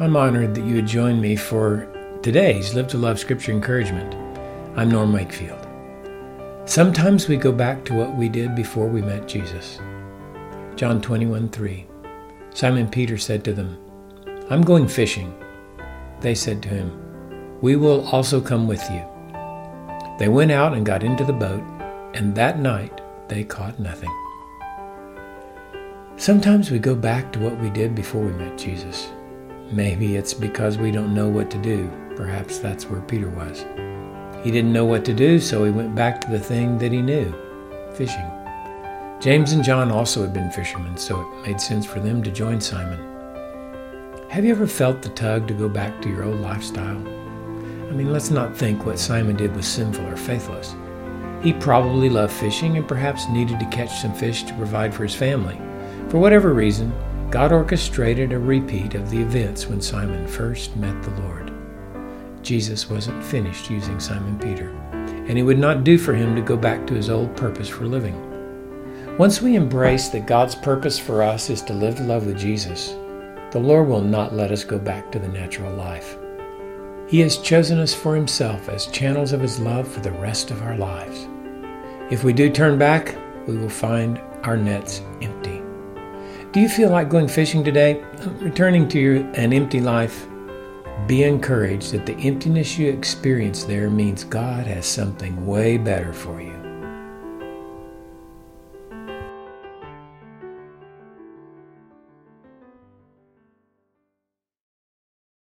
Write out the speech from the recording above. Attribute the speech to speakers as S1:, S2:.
S1: I'm honored that you would join me for today's Live to Love Scripture Encouragement. I'm Norm Wakefield. Sometimes we go back to what we did before we met Jesus. John 21 3. Simon Peter said to them, I'm going fishing. They said to him, We will also come with you. They went out and got into the boat, and that night they caught nothing. Sometimes we go back to what we did before we met Jesus. Maybe it's because we don't know what to do. Perhaps that's where Peter was. He didn't know what to do, so he went back to the thing that he knew fishing. James and John also had been fishermen, so it made sense for them to join Simon. Have you ever felt the tug to go back to your old lifestyle? I mean, let's not think what Simon did was sinful or faithless. He probably loved fishing and perhaps needed to catch some fish to provide for his family. For whatever reason, God orchestrated a repeat of the events when Simon first met the Lord. Jesus wasn't finished using Simon Peter, and it would not do for him to go back to his old purpose for living. Once we embrace that God's purpose for us is to live to love with Jesus, the Lord will not let us go back to the natural life. He has chosen us for Himself as channels of His love for the rest of our lives. If we do turn back, we will find our nets empty. Do you feel like going fishing today? Returning to your, an empty life? Be encouraged that the emptiness you experience there means God has something way better for you.